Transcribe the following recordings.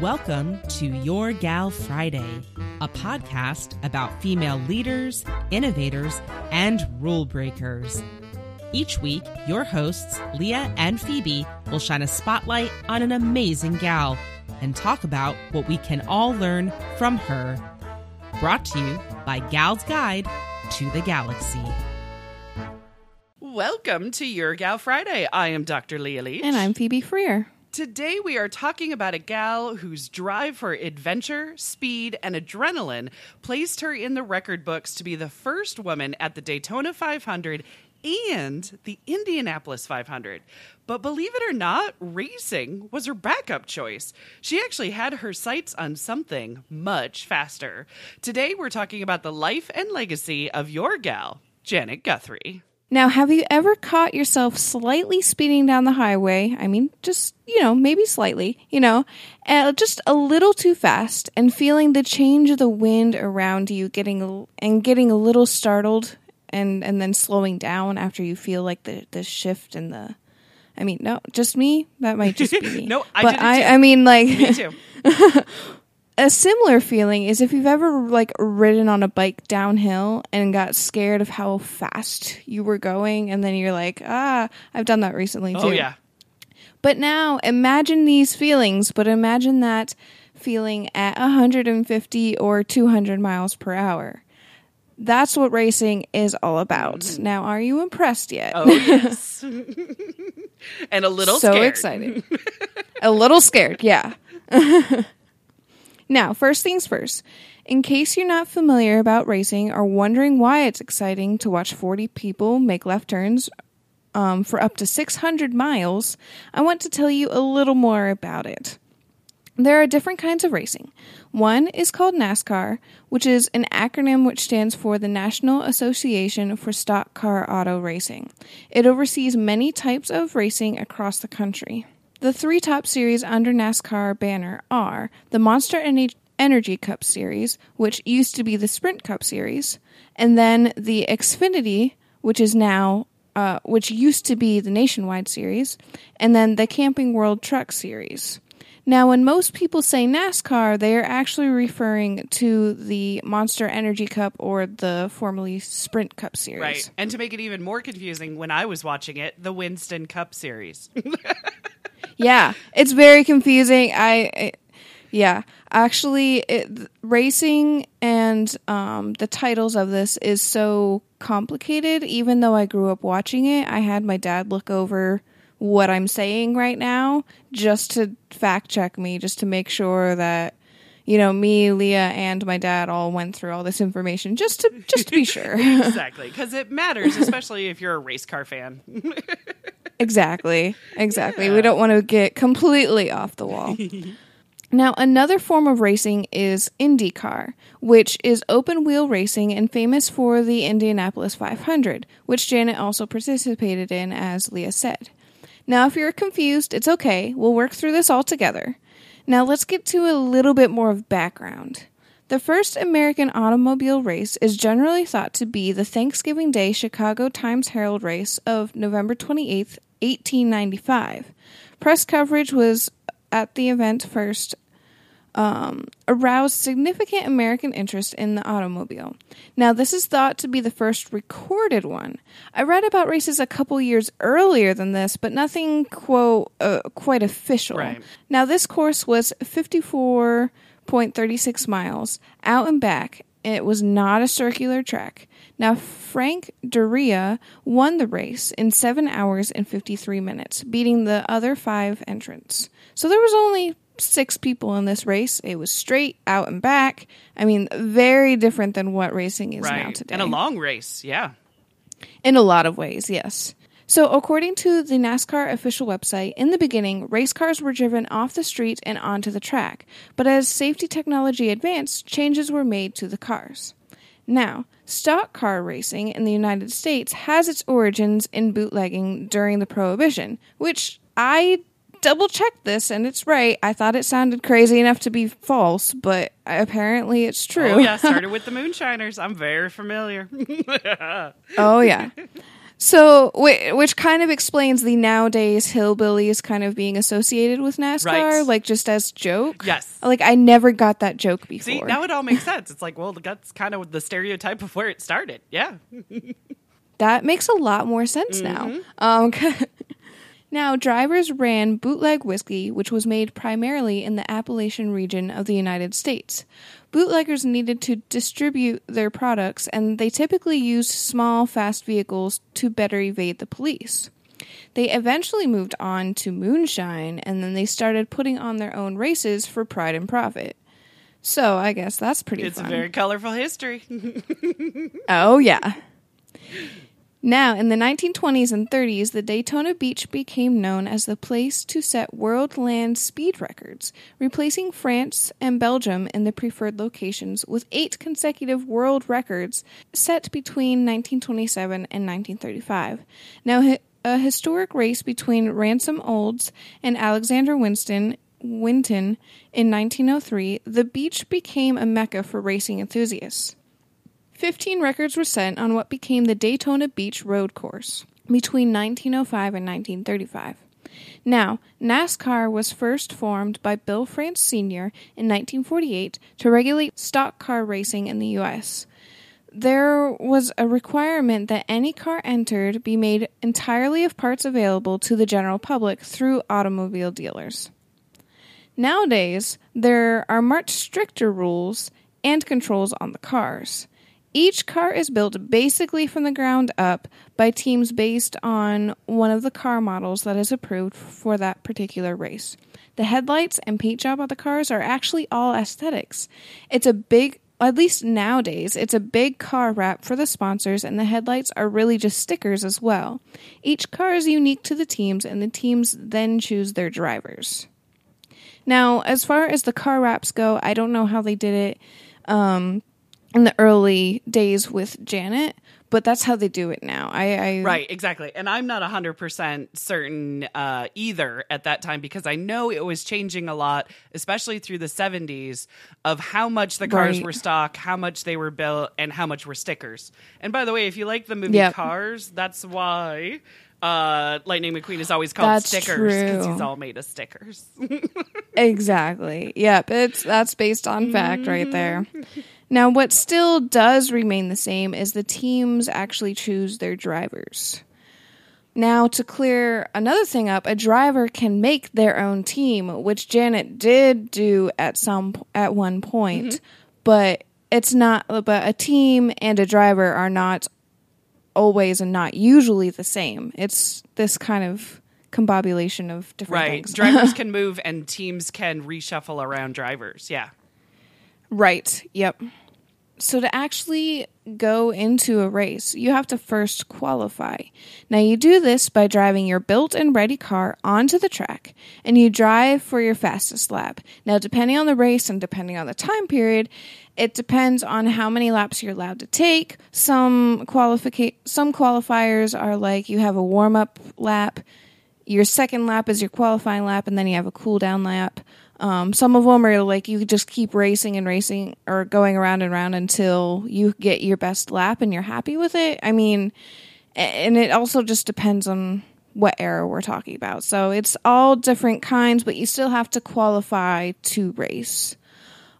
Welcome to Your Gal Friday, a podcast about female leaders, innovators, and rule breakers. Each week, your hosts, Leah and Phoebe, will shine a spotlight on an amazing gal and talk about what we can all learn from her. Brought to you by Gal's Guide to the Galaxy. Welcome to Your Gal Friday. I am Dr. Leah Leach. And I'm Phoebe Freer. Today we are talking about a gal whose drive for adventure, speed, and adrenaline placed her in the record books to be the first woman at the Daytona 500 and the Indianapolis 500. But believe it or not, racing was her backup choice. She actually had her sights on something much faster. Today we're talking about the life and legacy of your gal, Janet Guthrie. Now, have you ever caught yourself slightly speeding down the highway? I mean, just, you know, maybe slightly, you know, uh, just a little too fast and feeling the change of the wind around you getting and getting a little startled and and then slowing down after you feel like the the shift and the I mean, no, just me. That might just be me. no, I but I too. I mean like Me too. a similar feeling is if you've ever like ridden on a bike downhill and got scared of how fast you were going and then you're like ah i've done that recently too Oh, yeah. but now imagine these feelings but imagine that feeling at 150 or 200 miles per hour that's what racing is all about now are you impressed yet Oh, yes. and a little so scared. excited. a little scared, yeah. now, first things first. In case you're not familiar about racing or wondering why it's exciting to watch 40 people make left turns um, for up to 600 miles, I want to tell you a little more about it. There are different kinds of racing. One is called NASCAR, which is an acronym which stands for the National Association for Stock Car Auto Racing. It oversees many types of racing across the country. The three top series under NASCAR banner are the Monster Ener- Energy Cup Series, which used to be the Sprint Cup Series, and then the Xfinity, which is now uh, which used to be the Nationwide Series, and then the Camping World Truck Series. Now, when most people say NASCAR, they are actually referring to the Monster Energy Cup or the formerly Sprint Cup Series. Right. And to make it even more confusing, when I was watching it, the Winston Cup Series. yeah, it's very confusing. I, I yeah, actually, it, racing and um, the titles of this is so complicated. Even though I grew up watching it, I had my dad look over what I'm saying right now just to fact check me, just to make sure that you know me, Leah, and my dad all went through all this information just to just to be sure. exactly. Because it matters, especially if you're a race car fan. Exactly. Exactly. We don't want to get completely off the wall. now, another form of racing is IndyCar, which is open wheel racing and famous for the Indianapolis 500, which Janet also participated in, as Leah said. Now, if you're confused, it's okay. We'll work through this all together. Now, let's get to a little bit more of background. The first American automobile race is generally thought to be the Thanksgiving Day Chicago Times Herald race of November 28th, 1895. Press coverage was at the event first um, aroused significant American interest in the automobile. Now, this is thought to be the first recorded one. I read about races a couple years earlier than this, but nothing quote uh, quite official. Right. Now, this course was 54.36 miles out and back. It was not a circular track. Now, Frank Duryea won the race in 7 hours and 53 minutes, beating the other five entrants. So there was only six people in this race. It was straight out and back. I mean, very different than what racing is now today. And a long race. Yeah. In a lot of ways, yes. So, according to the NASCAR official website, in the beginning, race cars were driven off the street and onto the track. But as safety technology advanced, changes were made to the cars. Now, stock car racing in the United States has its origins in bootlegging during the Prohibition, which I double checked this and it's right. I thought it sounded crazy enough to be false, but apparently it's true. Oh, yeah. Started with the Moonshiners. I'm very familiar. Oh, yeah. So, which kind of explains the nowadays hillbillies kind of being associated with NASCAR, Right. like just as joke. Yes. Like I never got that joke before. See, now it all makes sense. It's like, well, that's kind of the stereotype of where it started. Yeah. that makes a lot more sense now. Um, now, drivers ran bootleg whiskey, which was made primarily in the Appalachian region of the United States. Bootleggers needed to distribute their products, and they typically used small, fast vehicles to better evade the police. They eventually moved on to moonshine, and then they started putting on their own races for pride and profit. So I guess that's pretty It's fun. a very colorful history. Oh, yeah. Now, in the 1920s and 30s, the Daytona Beach became known as the place to set world land speed records, replacing France and Belgium in the preferred locations with eight consecutive world records set between 1927 and 1935. Now, a historic race between Ransom Olds and Alexander Winston Winton in 1903, the beach became a mecca for racing enthusiasts. 15 records were set on what became the Daytona Beach Road Course between 1905 and 1935. Now, NASCAR was first formed by Bill France Sr. in 1948 to regulate stock car racing in the U.S. There was a requirement that any car entered be made entirely of parts available to the general public through automobile dealers. Nowadays, there are much stricter rules and controls on the cars. Each car is built basically from the ground up by teams based on one of the car models that is approved for that particular race. The headlights and paint job on the cars are actually all aesthetics. It's a big, at least nowadays, it's a big car wrap for the sponsors, and the headlights are really just stickers as well. Each car is unique to the teams, and the teams then choose their drivers. Now, as far as the car wraps go, I don't know how they did it um, in the early days with Janet, but that's how they do it now. I, I Right, exactly. And I'm not 100% certain uh, either at that time because I know it was changing a lot, especially through the 70s, of how much the cars Right. were stock, how much they were built, and how much were stickers. And by the way, if you like the movie Yep. Cars, that's why uh, Lightning McQueen is always called That's stickers because he's all made of stickers. Exactly. Yep. It's that's based on fact right there. Now, what still does remain the same is the teams actually choose their drivers. Now, to clear another thing up, a driver can make their own team, which Janet did do at some at one point, mm-hmm. but it's not. But a team and a driver are not always and not usually the same. It's this kind of combobulation of different right. things. Drivers can move and teams can reshuffle around drivers. Yeah. Right. Yep. So to actually go into a race, you have to first qualify. Now you do this by driving your built and ready car onto the track and you drive for your fastest lap. Now depending on the race and depending on the time period, it depends on how many laps you're allowed to take. Some qualifica- some qualifiers are like you have a warm-up lap, your second lap is your qualifying lap and then you have a cool down lap. Um, some of them are like you just keep racing and racing or going around and around until you get your best lap and you're happy with it. I mean, and it also just depends on what era we're talking about. So it's all different kinds, but you still have to qualify to race.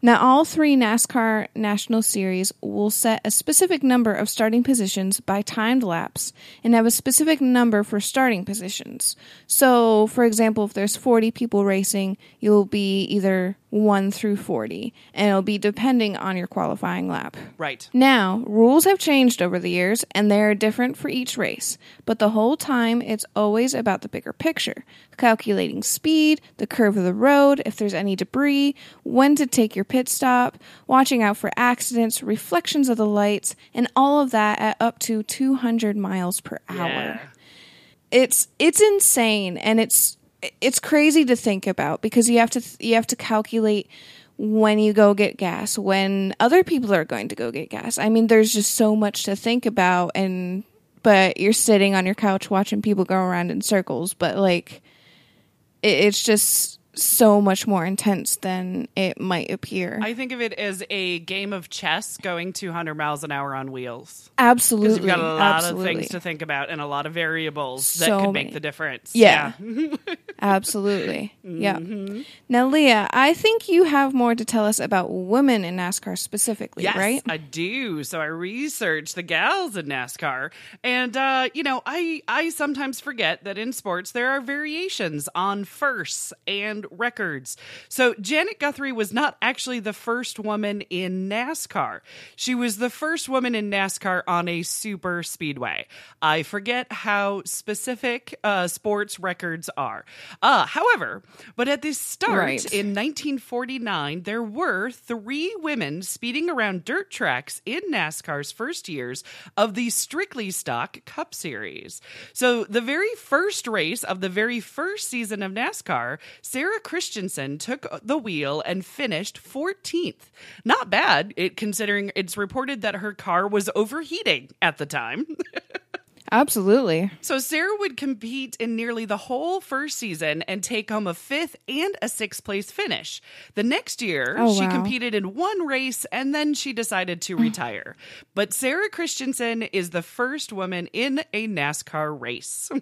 Now, all three NASCAR National Series will set a specific number of starting positions by timed laps and have a specific number for starting positions. So, for example, if there's 40 people racing, you'll be either 1 through 40, and it'll be depending on your qualifying lap. Right. Now, rules have changed over the years and they are different for each race, but the whole time it's always about the bigger picture calculating speed, the curve of the road, if there's any debris, when to take your pit stop, watching out for accidents, reflections of the lights, and all of that at up to 200 miles per hour Yeah. it's it's insane and it's it's crazy to think about because you have to you have to calculate when you go get gas when other people are going to go get gas. I mean there's just so much to think about and but you're sitting on your couch watching people go around in circles but like it, it's just so much more intense than it might appear. I think of it as a game of chess going 200 miles an hour on wheels. absolutely. You've got a lot absolutely. of things to think about and a lot of variables that So could many. make the difference. Yeah. Absolutely. Mm-hmm. Yeah. Now, Leah, I think you have more to tell us about women in NASCAR specifically, Yes, right? I do. So I researched the gals in NASCAR, and uh, you know, I I sometimes forget that in sports there are variations on firsts and records. So Janet Guthrie was not actually the first woman in NASCAR. She was the first woman in NASCAR on a super speedway. I forget how specific uh, sports records are. Uh, however, but at the start Right. in 1949, there were three women speeding around dirt tracks in NASCAR's first years of the Strictly Stock Cup Series. So, the very first race of the very first season of NASCAR, Sarah Christensen took the wheel and finished 14th. Not bad, it considering it's reported that her car was overheating at the time. Absolutely. So Sarah would compete in nearly the whole first season and take home a fifth and a sixth place finish. The next year, Oh, she wow. competed in one race and then she decided to retire. But Sarah Christensen is the first woman in a NASCAR race.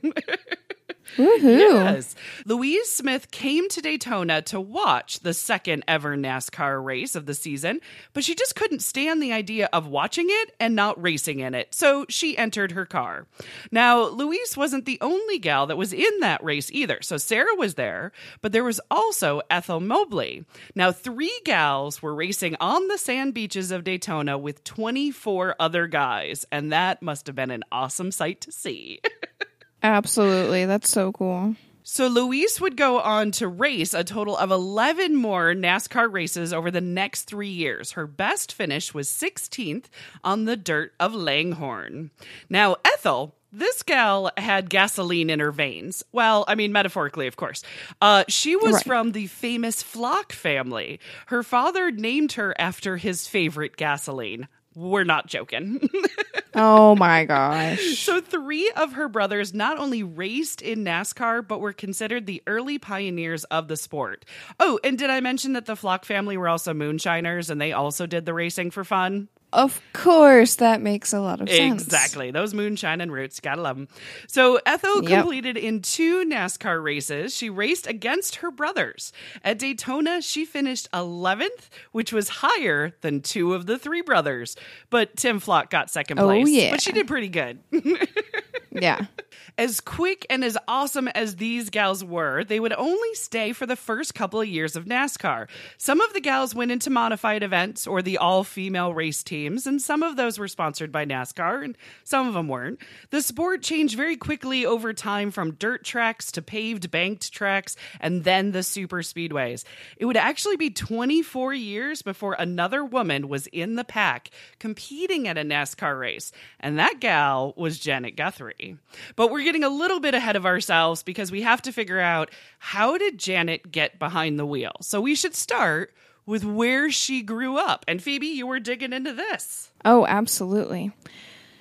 Woohoo. Yes. Louise Smith came to Daytona to watch the second ever NASCAR race of the season, but she just couldn't stand the idea of watching it and not racing in it, so she entered her car. Now, Louise wasn't the only gal that was in that race either. So Sarah was there, but there was also Ethel Mobley. Now, three gals were racing on the sand beaches of Daytona with 24 other guys, and that must have been an awesome sight to see. Absolutely. That's so cool. So Louise would go on to race a total of 11 more NASCAR races over the next three years. Her best finish was 16th on the dirt of Langhorne. Now, Ethel. This gal had gasoline in her veins. Well, I mean, metaphorically, of course. Uh, she was Right. from the famous Flock family. Her father named her after his favorite gasoline. We're not joking. Oh my gosh. So, three of her brothers not only raced in NASCAR, but were considered the early pioneers of the sport. Oh, and did I mention that the Flock family were also moonshiners and they also did the racing for fun? Of course, that makes a lot of sense. Exactly. Those moonshine and roots. Gotta love them. So Ethel Yep. completed in two NASCAR races. She raced against her brothers. At Daytona, she finished 11th, which was higher than two of the three brothers. But Tim Flock got second place. Oh, place. yeah. But she did pretty good. Yeah. As quick and as awesome as these gals were, they would only stay for the first couple of years of NASCAR. Some of the gals went into modified events or the all female race teams, and some of those were sponsored by NASCAR, and some of them weren't. The sport changed very quickly over time from dirt tracks to paved banked tracks and then the super speedways. It would actually be 24 years before another woman was in the pack competing at a NASCAR race, and that gal was Janet Guthrie. But we're getting a little bit ahead of ourselves because we have to figure out how did Janet get behind the wheel? So we should start with where she grew up. And Phoebe, you were digging into this. Oh, absolutely.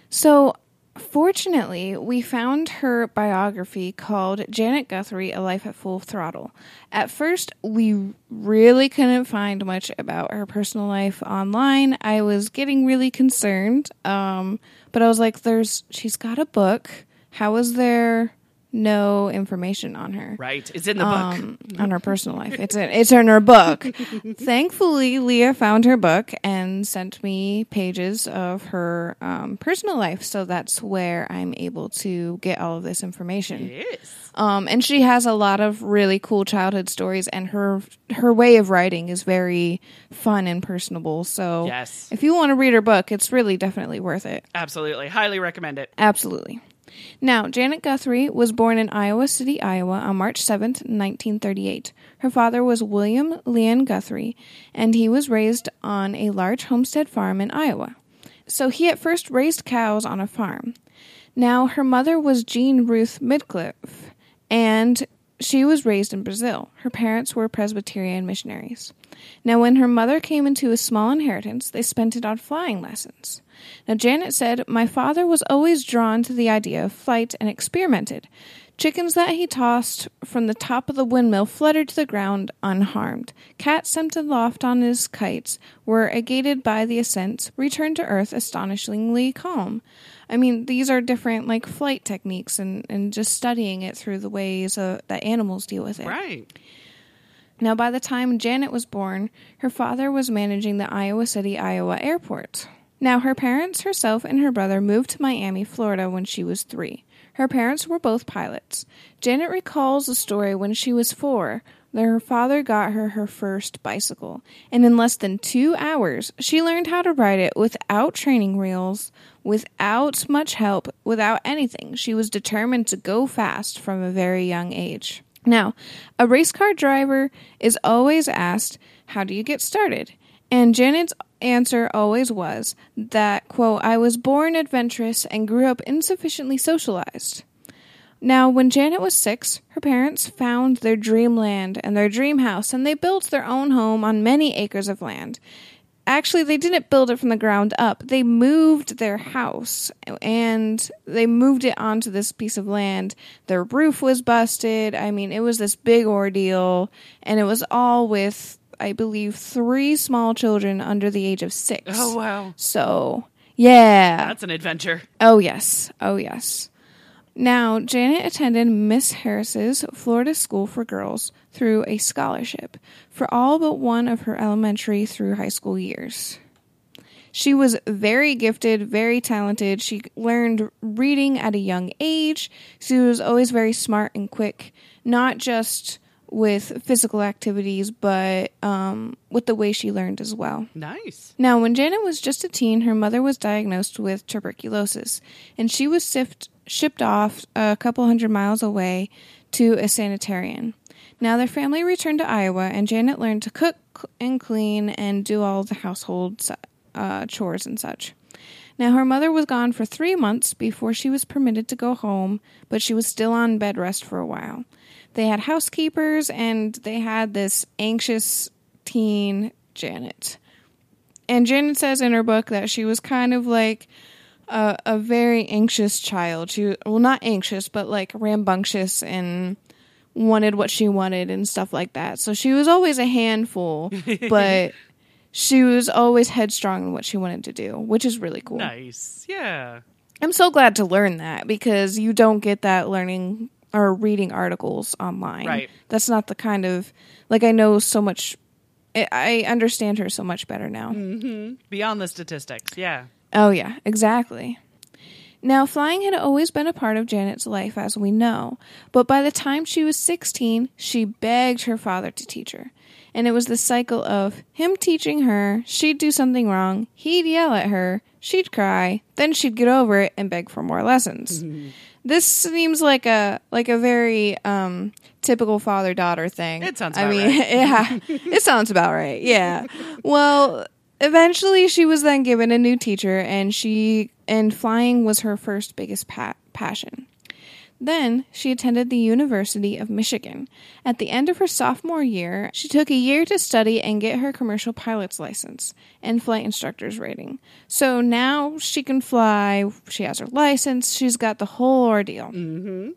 So, fortunately, we found her biography called Janet Guthrie A Life at Full Throttle. At first, we really couldn't find much about her personal life online. I was getting really concerned. Um, but I was like, there's, she's got a book. How is there no information on her? Right. It's in the book. um, on her personal life. It's in, it's in her book. Thankfully, Leah found her book and sent me pages of her um, personal life. So that's where I'm able to get all of this information. Yes. Um, and she has a lot of really cool childhood stories, and her her way of writing is very fun and personable. So Yes. if you want to read her book, it's really definitely worth it. Absolutely. Highly recommend it. Absolutely. Now, Janet Guthrie was born in Iowa City, Iowa on March 7th, 1938. Her father was William Leon Guthrie, and he was raised on a large homestead farm in Iowa. So he at first raised cows on a farm. Now, her mother was Jean Ruth Midcliffe, and she was raised in Brazil. Her parents were Presbyterian missionaries. Now, when her mother came into a small inheritance, they spent it on flying lessons. Now, Janet said, My father was always drawn to the idea of flight and experimented. Chickens that he tossed from the top of the windmill fluttered to the ground unharmed. Cats sent aloft on his kites were agated by the ascent, returned to earth astonishingly calm. I mean, these are different like flight techniques and, and just studying it through the ways uh, that animals deal with it. Right. Now, by the time Janet was born, her father was managing the Iowa City, Iowa airport. Now, her parents, herself, and her brother moved to Miami, Florida when she was three. Her parents were both pilots. Janet recalls a story when she was four that her father got her her first bicycle, and in less than two hours, she learned how to ride it without training wheels, without much help, without anything. She was determined to go fast from a very young age. Now, a race car driver is always asked, How do you get started? And Janet's answer always was that, quote, I was born adventurous and grew up insufficiently socialized. Now, when Janet was six, her parents found their dreamland and their dream house, and they built their own home on many acres of land. Actually, they didn't build it from the ground up. They moved their house and they moved it onto this piece of land. Their roof was busted. I mean, it was this big ordeal, and it was all with I believe, three small children under the age of six. Oh, wow. So, yeah. That's an adventure. Oh, yes. Oh, yes. Now, Janet attended Miss Harris's Florida School for Girls through a scholarship for all but one of her elementary through high school years. She was very gifted, very talented. She learned reading at a young age. She was always very smart and quick, not just with physical activities, but um, with the way she learned as well. Nice. Now, when Janet was just a teen, her mother was diagnosed with tuberculosis, and she was sift, shipped off a couple hundred miles away to a sanitarium. Now, their family returned to Iowa, and Janet learned to cook and clean and do all the household uh, chores and such. Now, her mother was gone for three months before she was permitted to go home, but she was still on bed rest for a while. They had housekeepers, and they had this anxious teen, Janet. And Janet says in her book that she was kind of like a, a very anxious child. She well, not anxious, but like rambunctious and wanted what she wanted and stuff like that. So she was always a handful, but she was always headstrong in what she wanted to do, which is really cool. Nice. Yeah. I'm so glad to learn that because you don't get that learning or reading articles online. Right. That's not the kind of like I know so much. I- I understand her so much better now. Mm-hmm. Beyond the statistics. Yeah. Oh, yeah, exactly. Now, flying had always been a part of Janet's life, as we know, but by the time she was 16, she begged her father to teach her. And it was the cycle of him teaching her, she'd do something wrong, he'd yell at her, she'd cry, then she'd get over it and beg for more lessons. Mm-hmm. This seems like a like a very um typical father daughter thing. It sounds I mean, right. yeah. It sounds about right. Yeah. Well, eventually she was then given a new teacher and she and flying was her first biggest pa- passion. Then she attended the University of Michigan. At the end of her sophomore year, she took a year to study and get her commercial pilot's license and flight instructor's rating. So now she can fly, she has her license, she's got the whole ordeal. Mm-hmm.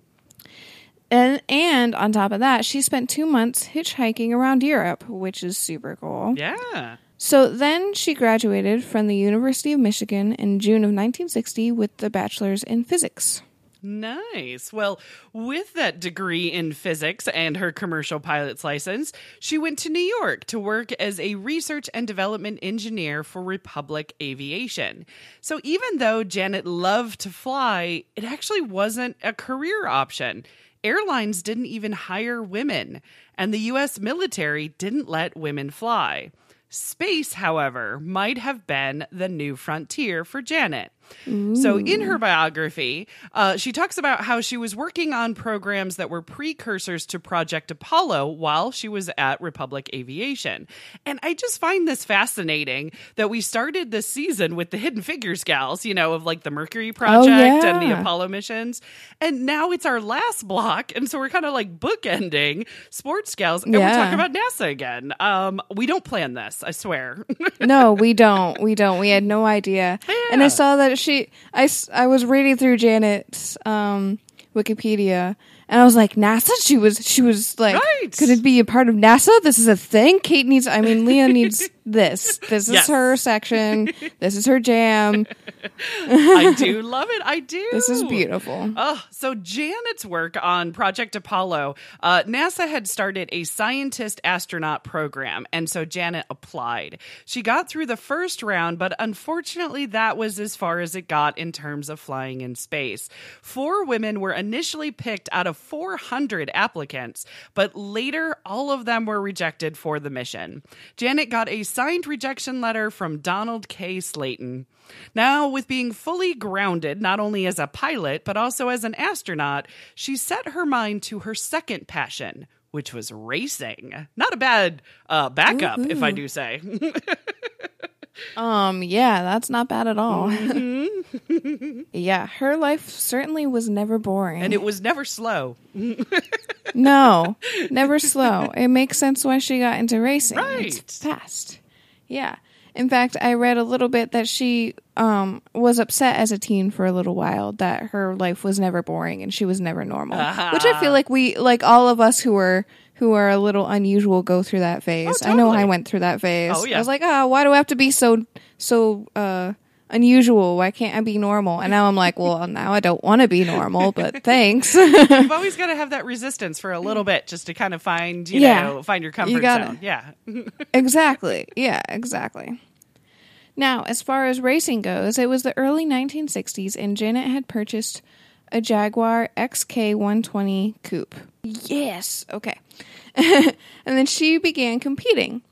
And, and on top of that, she spent two months hitchhiking around Europe, which is super cool. Yeah. So then she graduated from the University of Michigan in June of 1960 with a bachelor's in physics. Nice. Well, with that degree in physics and her commercial pilot's license, she went to New York to work as a research and development engineer for Republic Aviation. So even though Janet loved to fly, it actually wasn't a career option. Airlines didn't even hire women, and the US military didn't let women fly. Space, however, might have been the new frontier for Janet. So, in her biography, uh, she talks about how she was working on programs that were precursors to Project Apollo while she was at Republic Aviation. And I just find this fascinating that we started this season with the Hidden Figures gals, you know, of like the Mercury Project and the. Apollo missions. And now it's our last block. And so we're kind of like bookending sports gals. And we're talking about NASA again. Um, we don't plan this, I swear. No, we don't. We don't. We had no idea. And I saw that she, I, I was reading through Janet's um, Wikipedia, And I was like, NASA? She was, she was like, Right. could it be a part of NASA? This is a thing. Kate needs, I mean, Leah needs this. This is Yes. her section. This is her jam. I do love it. I do. This is beautiful. Oh, so Janet's work on Project Apollo, uh, NASA had started a scientist astronaut program, and so Janet applied. She got through the first round, but unfortunately, that was as far as it got in terms of flying in space. Four women were initially picked out of 400 applicants, but later all of them were rejected for the mission. Janet got a signed rejection letter from Donald K. Slayton. Now, with being fully grounded, not only as a pilot, but also as an astronaut, she set her mind to her second passion, which was racing. Not a bad uh, backup, if I do say. Um, yeah, that's not bad at all. Mm-hmm. yeah, her life certainly was never boring. and it was never slow. no, never slow. It makes sense why she got into racing. It's Right. fast. Yeah. In fact, I read a little bit that she um, was upset as a teen for a little while that her life was never boring and she was never normal. Which I feel like we, like all of us who are who are a little unusual, go through that phase. I know I went through that phase. Oh, yeah. I was like, oh, why do I have to be so so uh, unusual? Why can't I be normal? And now I'm like, well, now I don't want to be normal, but thanks. You've always got to have that resistance for a little bit just to kind of find, you Yeah. know, find your comfort you gotta. zone. Yeah. exactly. Yeah, exactly. Now, as far as racing goes, it was the early 1960s, and Janet had purchased a Jaguar XK120 Coupe. Yes, okay. and then she began competing.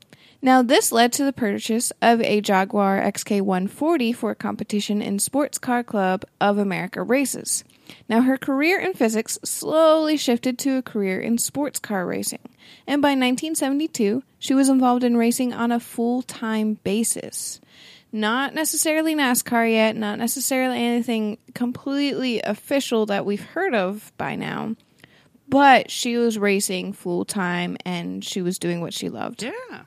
Now, this led to the purchase of a Jaguar XK140 for a competition in Sports Car Club of America races. Now, her career in physics slowly shifted to a career in sports car racing, and by 1972, she was involved in racing on a full time basis. Not necessarily NASCAR yet, not necessarily anything completely official that we've heard of by now, but she was racing full time and she was doing what she loved. Yeah.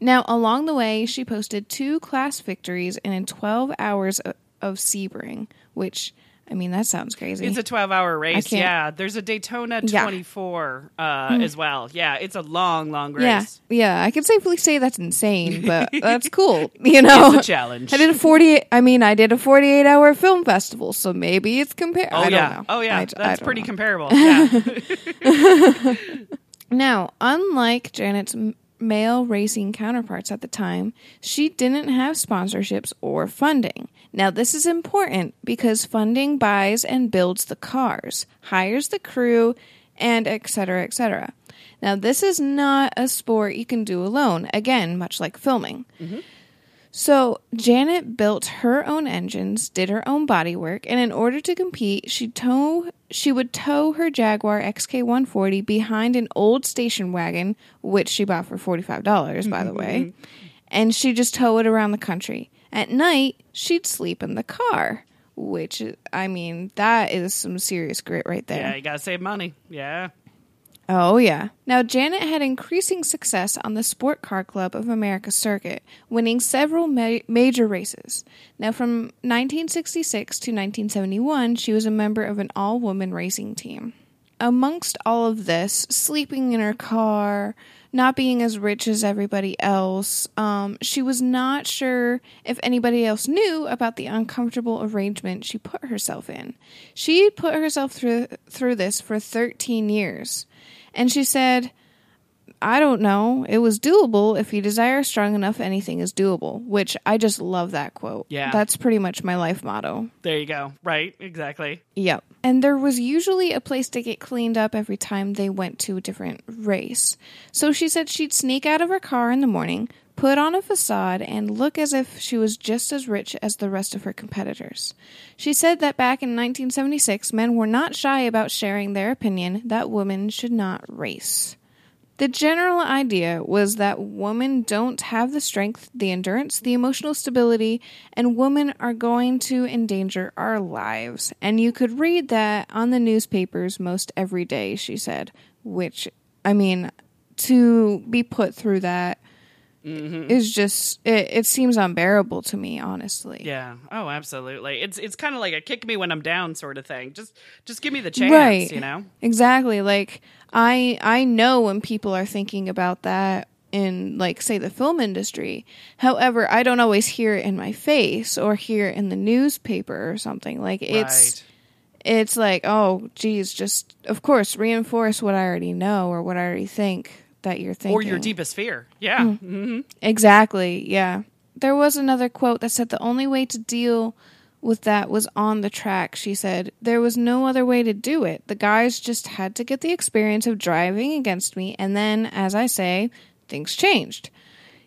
Now, along the way, she posted two class victories and in 12 hours of, of Sebring, which, I mean, that sounds crazy. It's a 12 hour race. Yeah. There's a Daytona Yeah. Hmm. 24 uh, as well. Yeah. It's a long, long race. yeah, Yeah. I can safely say that's insane, but that's cool. You know, It's a challenge. I did a 48, I mean, I did a 48 hour film festival, so maybe it's comparable. Oh, I don't yeah. know. Oh, yeah. I- I That's don't pretty know. comparable. Yeah. Now, unlike Janet's male racing counterparts at the time, she didn't have sponsorships or funding. Now, this is important because funding buys and builds the cars, hires the crew, and etc. etc. Now, this is not a sport you can do alone, again, much like filming. So Janet built her own engines, did her own bodywork, and in order to compete, she tow she would tow her Jaguar XK140 behind an old station wagon, which she bought for forty five dollars, by the way, mm-hmm. and she just tow it around the country. At night, she'd sleep in the car, which I mean, that is some serious grit right there. yeah. You got to save money. Yeah. Oh, yeah. Now, Janet had increasing success on the Sport Car Club of America circuit, winning several ma- major races. Now, from 1966 to 1971, she was a member of an all woman racing team. Amongst all of this, sleeping in her car, not being as rich as everybody else, um, she was not sure if anybody else knew about the uncomfortable arrangement she put herself in. She put herself through through this for 13 years. And she said, I don't know. It was doable. If you desire strong enough, anything is doable. Which I just love that quote. Yeah. That's pretty much my life motto. There you go. Right. Exactly. Yep. And there was usually a place to get cleaned up every time they went to a different race. So she said she'd sneak out of her car in the morning, put on a facade, and look as if she was just as rich as the rest of her competitors. She said that back in 1976, men were not shy about sharing their opinion that women should not race. The general idea was that women don't have the strength, the endurance, the emotional stability, and women are going to endanger our lives. And you could read that on the newspapers most every day, she said. Which, I mean, to be put through that Mm-hmm. is just it, it seems unbearable to me, honestly. Yeah. Oh, absolutely. It's it's kind of like a kick me when I'm down sort of thing. Just just give me the chance, right. you know. Exactly. Like I I know when people are thinking about that in like say the film industry. However, I don't always hear it in my face or hear it in the newspaper or something. Like it's right. it's like, oh geez, just of course reinforce what I already know or what I already think that you're thinking. Or your deepest fear. Yeah. hmm Exactly. Yeah. There was another quote that said the only way to deal with that was on the track. She said, There was no other way to do it. The guys just had to get the experience of driving against me, and then, as I say, things changed.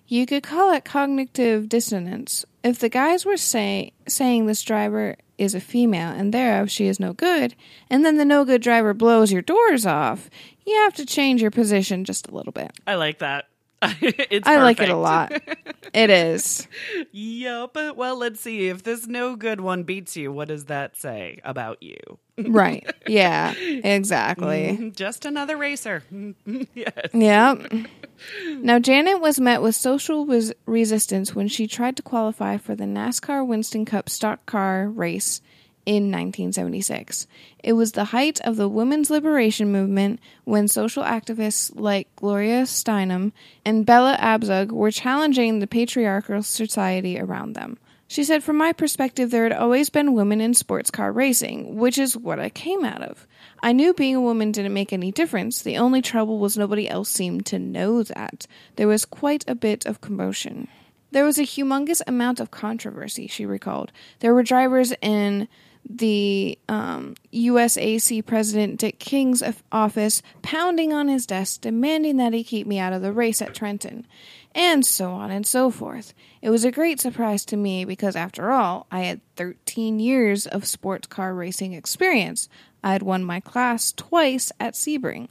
You could call it cognitive dissonance. If the guys were say, saying this driver is a female and thereof she is no good, and then the no good driver blows your doors off, you have to change your position just a little bit. I like that. it's I like it a lot. it is. Yup. Well, let's see. If this no good one beats you, what does that say about you? Right. Yeah, exactly. Mm, just another racer. yes. Yep. Now, Janet was met with social res- resistance when she tried to qualify for the NASCAR Winston Cup stock car race in 1976. It was the height of the women's liberation movement when social activists like Gloria Steinem and Bella Abzug were challenging the patriarchal society around them. She said, From my perspective, there had always been women in sports car racing, which is what I came out of. I knew being a woman didn't make any difference. The only trouble was nobody else seemed to know that. There was quite a bit of commotion. There was a humongous amount of controversy, she recalled. There were drivers in the um, USAC President Dick King's office pounding on his desk, demanding that he keep me out of the race at Trenton, and so on and so forth. It was a great surprise to me because, after all, I had 13 years of sports car racing experience. I had won my class twice at Sebring.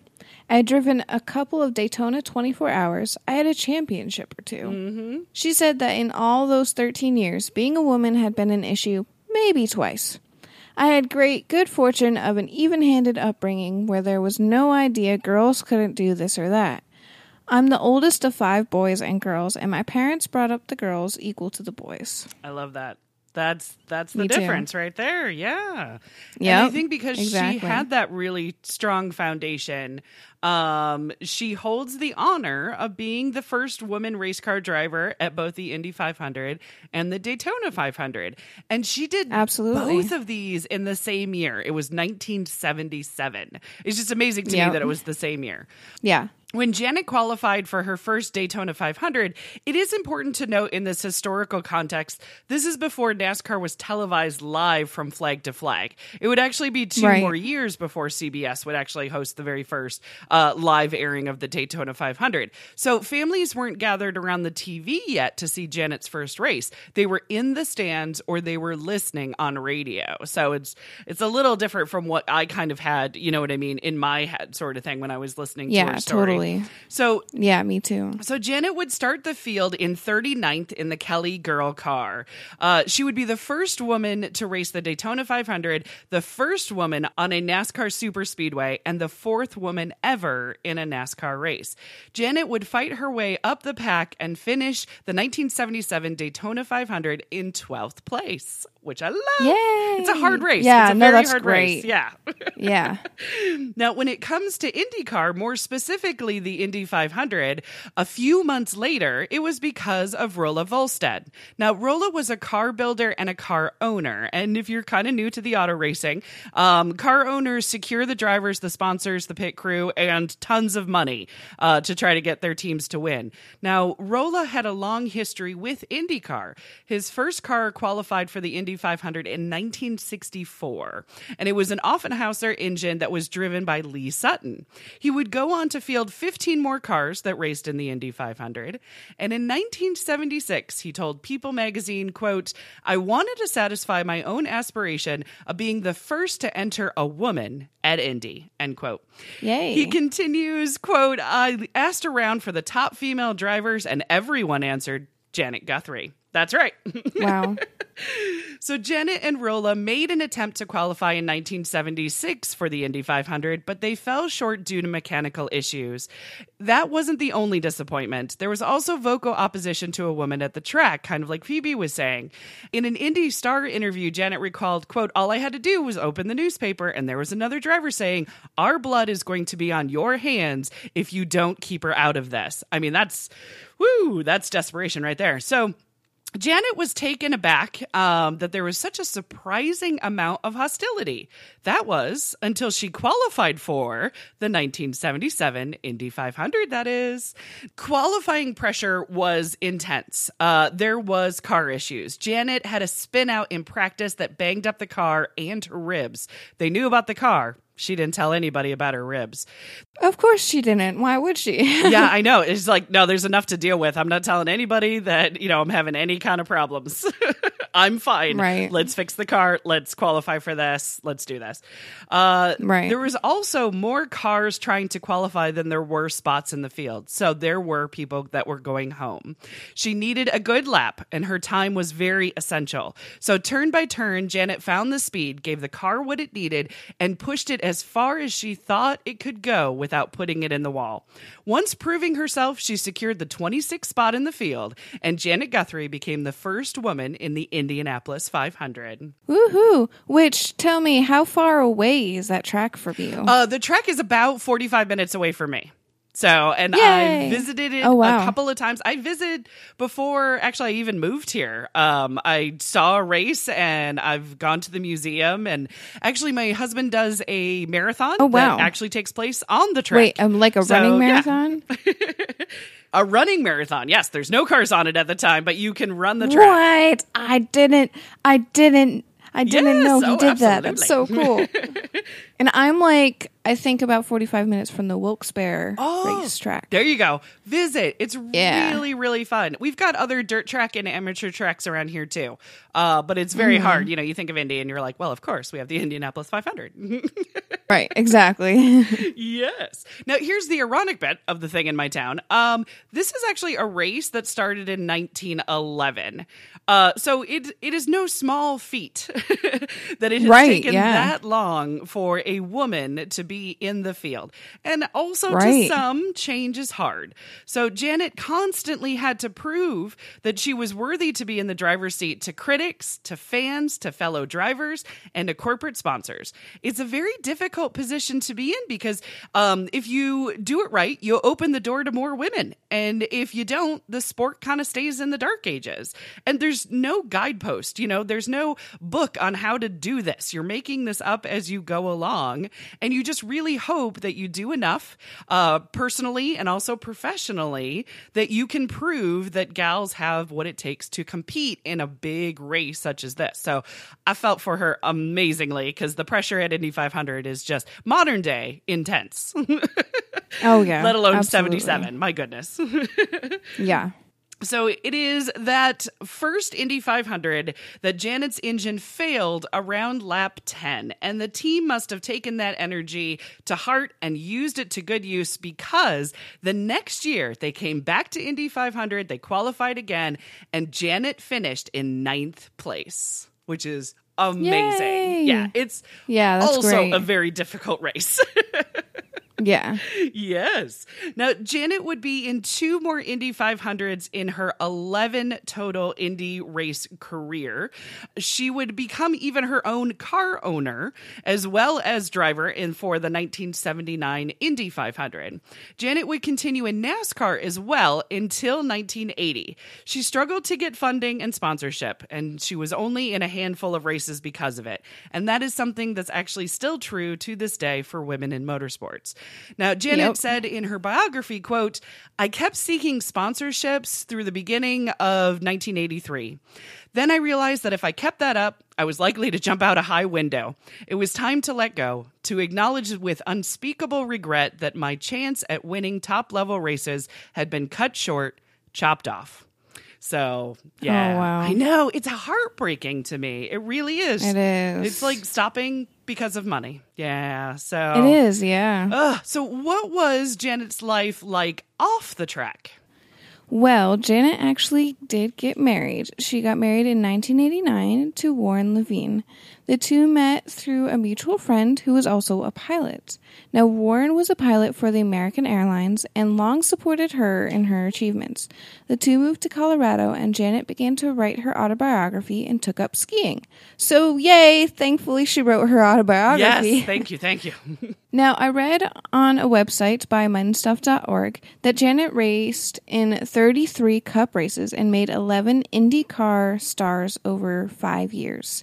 I had driven a couple of Daytona 24 hours. I had a championship or 2 She said that in all those 13 years, being a woman had been an issue maybe twice. I had great good fortune of an even handed upbringing where there was no idea girls couldn't do this or that. I'm the oldest of five boys and girls, and my parents brought up the girls equal to the boys. I love that. That's that's the Me too. difference right there. Yeah. Yeah. I think because exactly. she had that really strong foundation, um, she holds the honor of being the first woman race car driver at both the Indy 500 and the Daytona 500. And she did Absolutely. both of these in the same year. It was 1977. It's just amazing to Yep. me that it was the same year. Yeah. When Janet qualified for her first Daytona 500, it is important to note in this historical context, this is before NASCAR was televised live from flag to flag. It would actually be two Right. more years before CBS would actually host the very first uh, live airing of the Daytona 500. So families weren't gathered around the TV yet to see Janet's first race. They were in the stands or they were listening on radio. So it's it's a little different from what I kind of had, you know what I mean, in my head sort of thing when I was listening to Yeah, her story. totally. So Yeah, me too. so Janet would start the field in 39th in the Kelly Girl car. Uh, she would be the first woman to race the Daytona 500, the first woman on a NASCAR super speedway, and the fourth woman ever in a NASCAR race. Janet would fight her way up the pack and finish the 1977 Daytona 500 in 12th place, which I love. Yay! It's a hard race. Yeah, it's a no, very that's hard race. Yeah. Yeah. Now, when it comes to IndyCar, more specifically the Indy 500, a few months later, it was because of Rolla Vollstedt. Now, Rolla was a car builder and a car owner. And if you're kind of new to the auto racing, um, car owners secure the drivers, the sponsors, the pit crew, and tons of money uh, to try to get their teams to win. Now, Rolla had a long history with IndyCar. His first car qualified for the Indy 500 in 1964, and it was an Offenhauser engine that was driven by Len Sutton. He would go on to field 15 more cars that raced in the Indy 500, and in 1976, he told People magazine, quote, "I wanted to satisfy my own aspiration of being the first to enter a woman at Indy." End quote. Yay. He continues, quote, I asked around for the top female drivers and everyone answered Janet Guthrie. That's right. Wow. So Janet and Rolla made an attempt to qualify in 1976 for the Indy 500, but they fell short due to mechanical issues. That wasn't the only disappointment. There was also vocal opposition to a woman at the track, kind of like Phoebe was saying. In an Indy Star interview, Janet recalled, quote, "All I had to do was open the newspaper and there was another driver saying, "Our blood is going to be on your hands if you don't keep her out of this." I mean, that's woo, that's desperation right there. So Janet was taken aback um, that there was such a surprising amount of hostility. That was until she qualified for the 1977 Indy 500, that is. Qualifying pressure was intense. Uh, there was car issues. Janet had a spin out in practice that banged up the car and her ribs. They knew about the car. She didn't tell anybody about her ribs. of course she didn't. Why would she? Yeah, I know. It's like, no, there's enough to deal with. I'm not telling anybody that, you know, I'm having any kind of problems. I'm fine. Right. Let's fix the car. Let's qualify for this. Let's do this. Uh, Right. There was also more cars trying to qualify than there were spots in the field. So there were people that were going home. She needed a good lap, and her time was very essential. So turn by turn, Janet found the speed, gave the car what it needed, and pushed it as far as she thought it could go without putting it in the wall. Once proving herself, she secured the 26th spot in the field, and Janet Guthrie became the first woman in the Indianapolis 500. Woohoo! Which tell me, how far away is that track from you? Uh, the track is about 45 minutes away from me. So, and I visited it Oh, wow. a couple of times. I visited before actually I even moved here. Um, I saw a race and I've gone to the museum and actually my husband does a marathon Oh, wow. that actually takes place on the track. Wait, um, like a So, running yeah. marathon? a running marathon. Yes, there's no cars on it at the time, but you can run the track. What? I didn't. I didn't. I didn't Yes, know he oh, did that. That's so cool. and I'm like, I think about 45 minutes from the Wilkes-Barre Oh. racetrack. There you go. Visit. It's Yeah. really, really fun. We've got other dirt track and amateur tracks around here too. Uh, but it's very Mm-hmm. hard. You know, you think of Indy and you're like, well, of course, we have the Indianapolis 500. Right, exactly. yes. Now, here's the ironic bit of the thing in my town. Um, this is actually a race that started in 1911. Uh, so it it is no small feat that it has Right, taken yeah. that long for a woman to be in the field. And also to some, change is hard. So Janet constantly had to prove that she was worthy to be in the driver's seat to critics, to fans, to fellow drivers, and to corporate sponsors. It's a very difficult position to be in because um, if you do it right, you open the door to more women. And if you don't, the sport kind of stays in the dark ages. And there's no guidepost, you know, there's no book on how to do this. You're making this up as you go along. And you just really hope that you do enough uh, personally and also professionally that you can prove that gals have what it takes to compete in a big race such as this. So I felt for her amazingly because the pressure at Indy 500 is just modern day intense, oh yeah. let alone absolutely. 77. My goodness. Yeah. So it is that first Indy 500 that Janet's engine failed around lap 10, and the team must have taken that energy to heart and used it to good use because the next year they came back to Indy 500, they qualified again, and Janet finished in ninth place, which is amazing. Yay. Yeah, it's Yeah, also great. a very difficult race. Yeah. yes. Now, Janet would be in two more Indy 500s in her 11 total Indy race career. She would become even her own car owner as well as driver in for the 1979 Indy 500. Janet would continue in NASCAR as well until 1980. She struggled to get funding and sponsorship, and she was only in a handful of races because of it. And that is something that's actually still true to this day for women in motorsports. Now, Janet Yep. said in her biography, quote, I kept seeking sponsorships through the beginning of 1983. Then I realized that if I kept that up, I was likely to jump out a high window. It was time to let go, to acknowledge with unspeakable regret that my chance at winning top level races had been cut short, chopped off. So, oh, yeah. Oh, wow. I know. It's heartbreaking to me. It really is. It is. It's like stopping because of money. Yeah. So, It is, yeah. Ugh, so, what was Janet's life like off the track? Well, Janet actually did get married. She got married in 1989 to Warren Levine. The two met through a mutual friend who was also a pilot. Now, Warren was a pilot for the American Airlines and long supported her in her achievements. The two moved to Colorado, and Janet began to write her autobiography and took up skiing. So, yay! Thankfully, she wrote her autobiography. Yes, thank you, thank you. Now, I read on a website by mindstuff.org that Janet raced in 33 cup races and made 11 IndyCar stars over five years.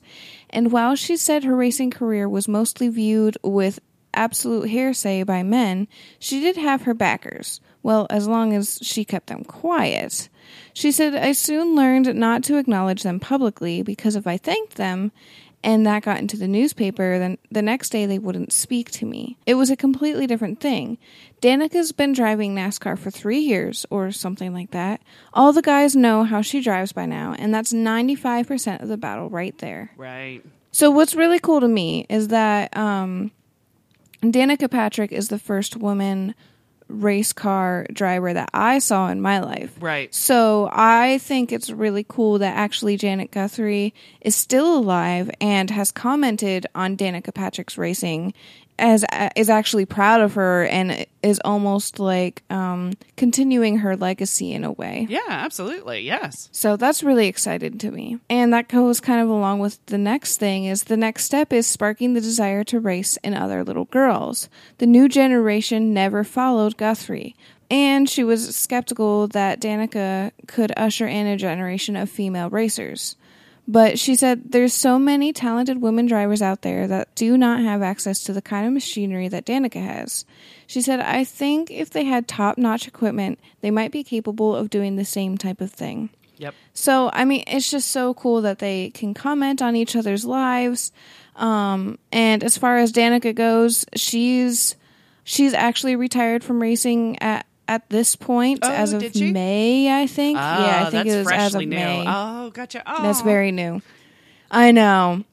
And while she said her racing career was mostly viewed with absolute hearsay by men, she did have her backers. Well, as long as she kept them quiet. She said, I soon learned not to acknowledge them publicly because if I thanked them, and that got into the newspaper, then the next day they wouldn't speak to me. It was a completely different thing. Danica's been driving NASCAR for three years or something like that. All the guys know how she drives by now, and that's 95% of the battle right there. right. So, what's really cool to me is that um, Danica Patrick is the first woman race car driver that I saw in my life. Right. So I think it's really cool that actually Janet Guthrie is still alive and has commented on Danica Patrick's racing as is actually proud of her and is almost like um, continuing her legacy in a way. Yeah, absolutely. Yes. So that's really exciting to me. And that goes kind of along with the next thing is the next step is sparking the desire to race in other little girls. The new generation never followed Guthrie. And she was skeptical that Danica could usher in a generation of female racers. But she said there's so many talented women drivers out there that do not have access to the kind of machinery that Danica has. She said, I think if they had top notch equipment, they might be capable of doing the same type of thing. Yep. So, I mean, it's just so cool that they can comment on each other's lives. Um, and as far as Danica goes, she's she's actually retired from racing at at this point Oh, as of? May, I think. Ah, yeah, I think it was as of new. May. Oh, gotcha. Oh. That's very new. I know.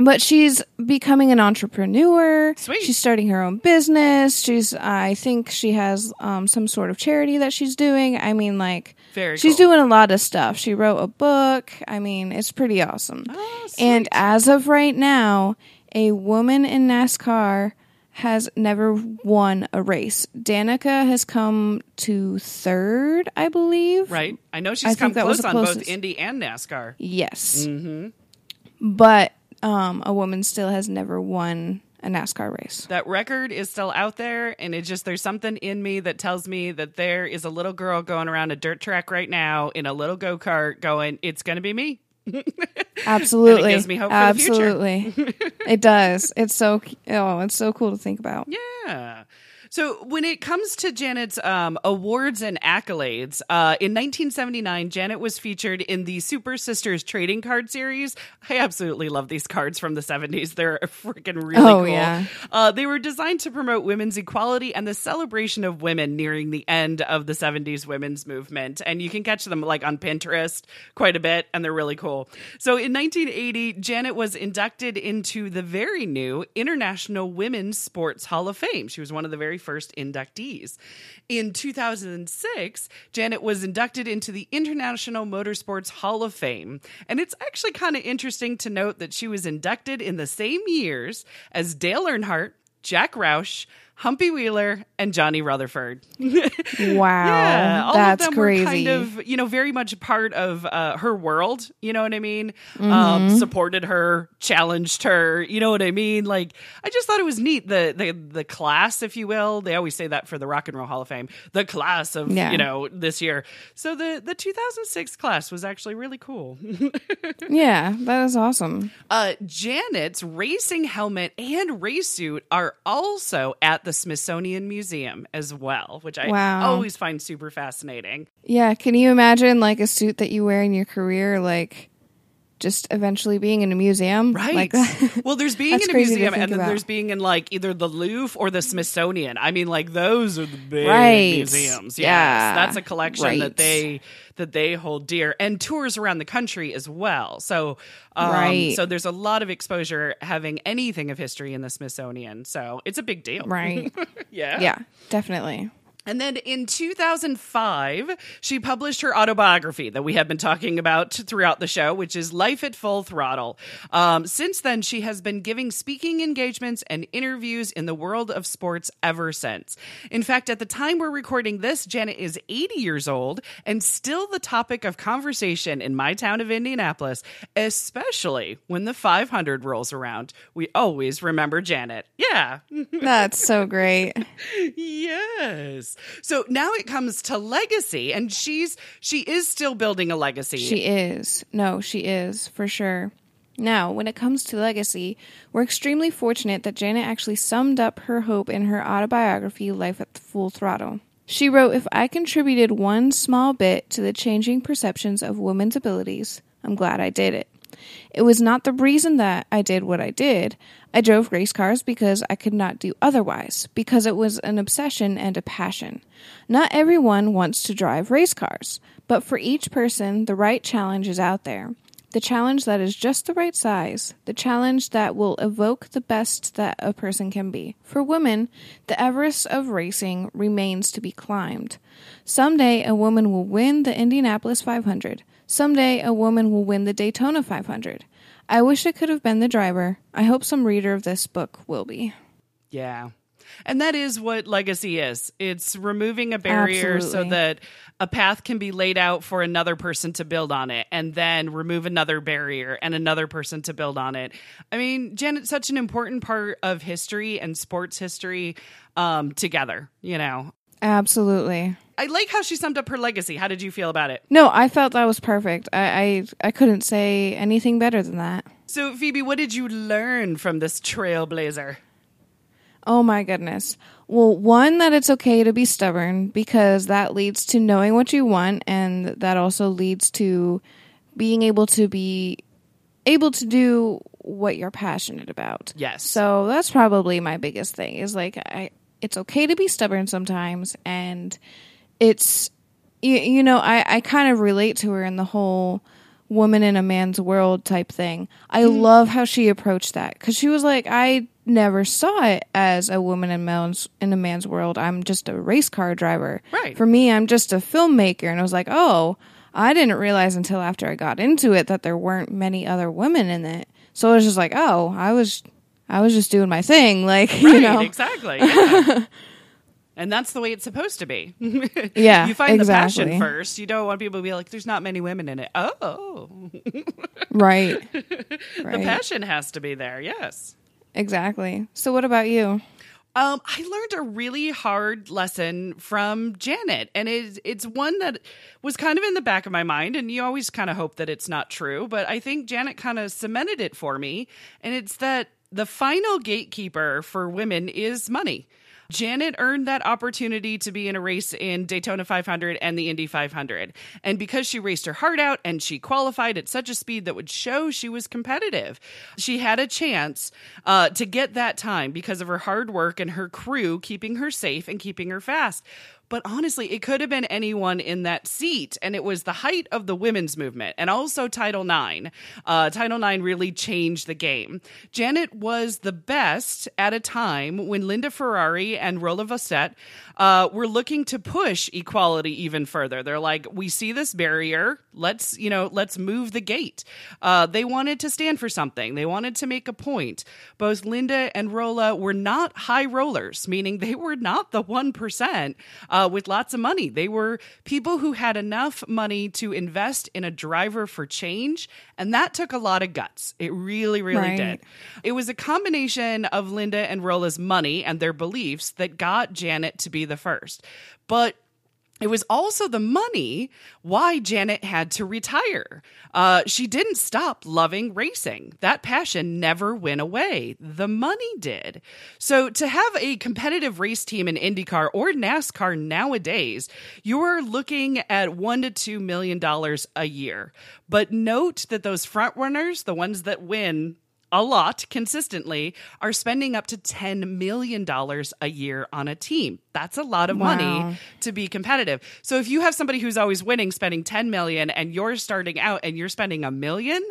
But she's becoming an entrepreneur. Sweet. She's starting her own business. She's I think she has um, some sort of charity that she's doing. I mean like Very she's cool. doing a lot of stuff. She wrote a book. I mean, it's pretty awesome. Oh, and as of right now, a woman in NASCAR has never won a race. Danica has come to third, I believe. Right. I know I she's think come close on both. Indy and NASCAR. Yes. Mm-hmm. But um, a woman still has never won a NASCAR race. That record is still out there, and it just there's something in me that tells me that there is a little girl going around a dirt track right now in a little go kart, going, "It's going to be me." Absolutely. gives me hope for the future. Absolutely. it does. It's so oh, it's so cool to think about. Yeah. So when it comes to Janet's um, awards and accolades, uh, in 1979, Janet was featured in the Super Sisters trading card series. I absolutely love these cards from the 70s. They're freaking really Oh, cool. yeah. Uh, they were designed to promote women's equality and the celebration of women nearing the end of the 70s women's movement. And you can catch them like on Pinterest quite a bit, and they're really cool. So in 1980, Janet was inducted into the very new International Women's Sports Hall of Fame. She was one of the very first inductees. In 2006, Janet was inducted into the International Motorsports Hall of Fame. And it's actually kind of interesting to note that she was inducted in the same years as Dale Earnhardt, Jack Roush, Humpy Wheeler, and Johnny Rutherford. Wow. Yeah, all that's of them crazy. were kind of, you know, very much part of uh, her world. You know what I mean? Mm-hmm. Um, supported her, challenged her. You know what I mean? Like, I just thought it was neat the the the class, if you will. They always say that for the Rock and Roll Hall of Fame, the class of Yeah. you know this year. So the the 2006 class was actually really cool. yeah, that is awesome. Uh, Janet's racing helmet and race suit are also at the Smithsonian Museum as well, which I Wow. always find super fascinating. Yeah, can you imagine like a suit that you wear in your career like just eventually being in a museum? Right. Like that? well, there's being in a museum, and about. there's being in like either the Louvre or the Smithsonian. I mean, like those are the big Right. museums. Yes, Yeah. that's a collection Right. that they that they hold dear, and tours around the country as well. So, um, Right. so there's a lot of exposure having anything of history in the Smithsonian. So it's a big deal, right. yeah, Yeah, definitely. And then in 2005, she published her autobiography that we have been talking about throughout the show, which is Life at Full Throttle. Um, since then, she has been giving speaking engagements and interviews in the world of sports ever since. In fact, at the time we're recording this, Janet is 80 years old and still the topic of conversation in my town of Indianapolis, especially when the 500 rolls around. We always remember Janet. Yeah. That's so great. yes. So now it comes to legacy and she's she is still building a legacy. She is. No, she is, for sure. Now, when it comes to legacy, we're extremely fortunate that Janet actually summed up her hope in her autobiography, Life at Full Throttle. She wrote, If I contributed one small bit to the changing perceptions of women's abilities, I'm glad I did it. It was not the reason that I did what I did. I drove race cars because I could not do otherwise, because it was an obsession and a passion. Not everyone wants to drive race cars, but for each person, the right challenge is out there. The challenge that is just the right size, the challenge that will evoke the best that a person can be. For women, the Everest of racing remains to be climbed. Someday, a woman will win the Indianapolis 500. Someday, a woman will win the Daytona 500. I wish I could have been the driver. I hope some reader of this book will be. Yeah. And that is what legacy is. It's removing a barrier Absolutely. so that a path can be laid out for another person to build on it and then remove another barrier and another person to build on it. I mean, Janet's such an important part of history and sports history um, together, you know. Absolutely. I like how she summed up her legacy. How did you feel about it? No, I felt that was perfect. I, I I couldn't say anything better than that. So, Phoebe, what did you learn from this trailblazer? Oh my goodness. Well, one that it's okay to be stubborn because that leads to knowing what you want and that also leads to being able to be able to do what you're passionate about. Yes. So that's probably my biggest thing is like I it's okay to be stubborn sometimes and it's you, you know I I kind of relate to her in the whole woman in a man's world type thing. I mm-hmm. love how she approached that cuz she was like I never saw it as a woman in man's in a man's world. I'm just a race car driver. Right. For me, I'm just a filmmaker and I was like, "Oh, I didn't realize until after I got into it that there weren't many other women in it." So I was just like, "Oh, I was I was just doing my thing." Like, Right, you know. exactly. yeah. and that's the way it's supposed to be. Yeah, you find the passion first. You don't want people to be like, "There's not many women in it." Oh, Right. the passion has to be there. Yes. Exactly. So what about you? Um, I learned a really hard lesson from Janet, and it's it's one that was kind of in the back of my mind, and you always kind of hope that it's not true, but I think Janet kind of cemented it for me, and it's that the final gatekeeper for women is money. Janet earned that opportunity to be in a race in Daytona 500 and the Indy 500. And because she raced her heart out and she qualified at such a speed that would show she was competitive, she had a chance uh, to get that time because of her hard work and her crew keeping her safe and keeping her fast. But honestly, it could have been anyone in that seat. And it was the height of the women's movement and also Title IX. Uh, Title IX really changed the game. Janet was the best at a time when Linda Ferrari and Rolla Vollstedt uh, were looking to push equality even further. They're like, we see this barrier. Let's, you know, let's move the gate. Uh, they wanted to stand for something. They wanted to make a point. Both Linda and Rolla were not high rollers, meaning they were not the 1% uh, Uh, with lots of money. They were people who had enough money to invest in a driver for change. And that took a lot of guts. It really, really Right. did. It was a combination of Linda and Rolla's money and their beliefs that got Janet to be the first. But it was also the money why Janet had to retire. Uh, she didn't stop loving racing. That passion never went away. The money did. So to have a competitive race team in IndyCar or NASCAR nowadays, you're looking at one to two million dollars a year. But note that those front runners, the ones that win a lot consistently are spending up to $10 million a year on a team. That's a lot of Wow. money to be competitive. So if you have somebody who's always winning spending 10 million and you're starting out and you're spending a million,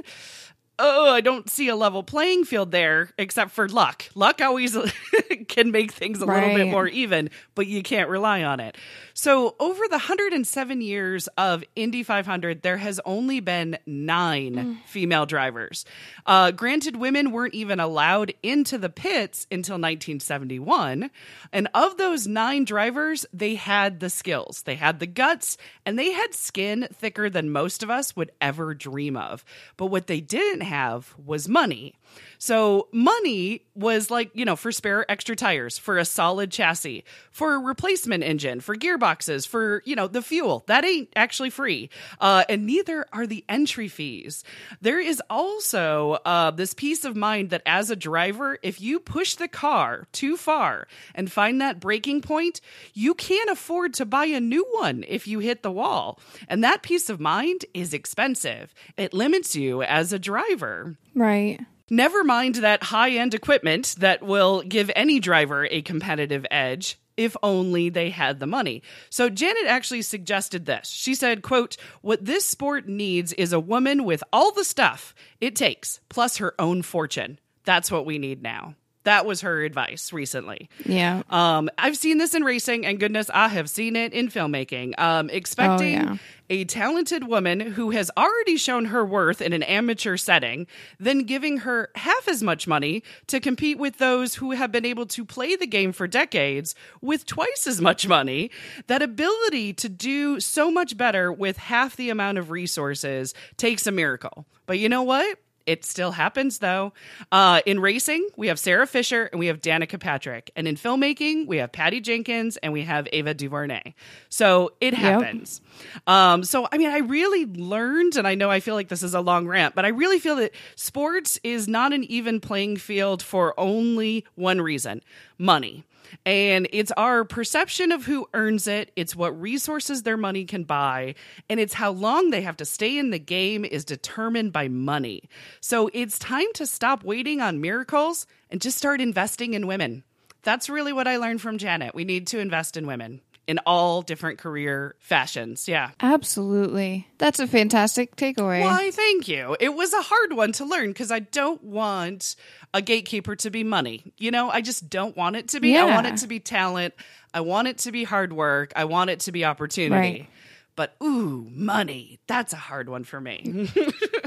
oh, I don't see a level playing field there except for luck. Luck always can make things a little bit more even, but you can't rely on it. So, over the 107 years of Indy 500, there has only been nine female drivers. Uh, granted, women weren't even allowed into the pits until 1971. And of those nine drivers, they had the skills, they had the guts, and they had skin thicker than most of us would ever dream of. But what they didn't have was money. So, money was like, you know, for spare extra tires, for a solid chassis, for a replacement engine, for gearboxes, for, you know, the fuel. That ain't actually free. Uh, and neither are the entry fees. There is also uh, this peace of mind that as a driver, if you push the car too far and find that breaking point, you can't afford to buy a new one if you hit the wall. And that peace of mind is expensive. It limits you as a driver. Right. Never mind that high end equipment that will give any driver a competitive edge if only they had the money. So Janet actually suggested this. She said, quote, what this sport needs is a woman with all the stuff it takes, plus her own fortune. That's what we need now. That was her advice recently. Yeah. Um, I've seen this in racing, and goodness, I have seen it in filmmaking. Um, expecting Oh, yeah. a talented woman who has already shown her worth in an amateur setting, then giving her half as much money to compete with those who have been able to play the game for decades with twice as much money. That ability to do so much better with half the amount of resources takes a miracle. But you know what? It still happens though. Uh, in racing, we have Sarah Fisher and we have Danica Patrick. And in filmmaking, we have Patty Jenkins and we have Ava DuVernay. So it happens. Um, so, I mean, I really learned, and I know I feel like this is a long rant, but I really feel that sports is not an even playing field for only one reason money. And it's our perception of who earns it, it's what resources their money can buy, and it's how long they have to stay in the game is determined by money. So it's time to stop waiting on miracles and just start investing in women. That's really what I learned from Janet. We need to invest in women in all different career fashions. Yeah. Absolutely. That's a fantastic takeaway. Why, thank you. It was a hard one to learn because I don't want a gatekeeper to be money. You know, I just don't want it to be. I want it to be talent. I want it to be hard work. I want it to be opportunity. Right. But ooh, money. That's a hard one for me.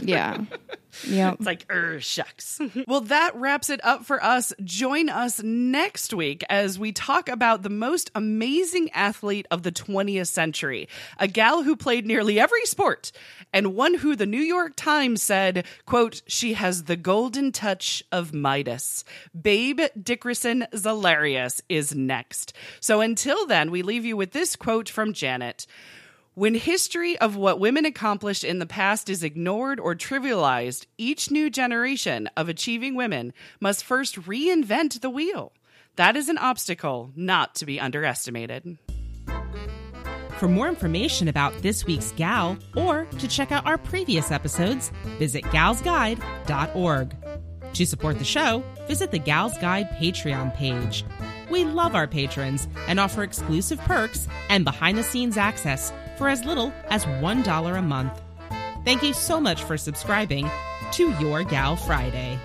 Yeah. Yeah. It's like, er, shucks. well, that wraps it up for us. Join us next week as we talk about the most amazing athlete of the 20th century, a gal who played nearly every sport, and one who the New York Times said, quote, she has the golden touch of Midas. Babe Didrikson Zaharias is next. So until then, we leave you with this quote from Janet. When history of what women accomplished in the past is ignored or trivialized, each new generation of achieving women must first reinvent the wheel. That is an obstacle not to be underestimated. For more information about this week's gal or to check out our previous episodes, visit galsguide.org. To support the show, visit the Gals Guide Patreon page. We love our patrons and offer exclusive perks and behind the scenes access for as little as $1 a month. Thank you so much for subscribing to Your Gal Friday.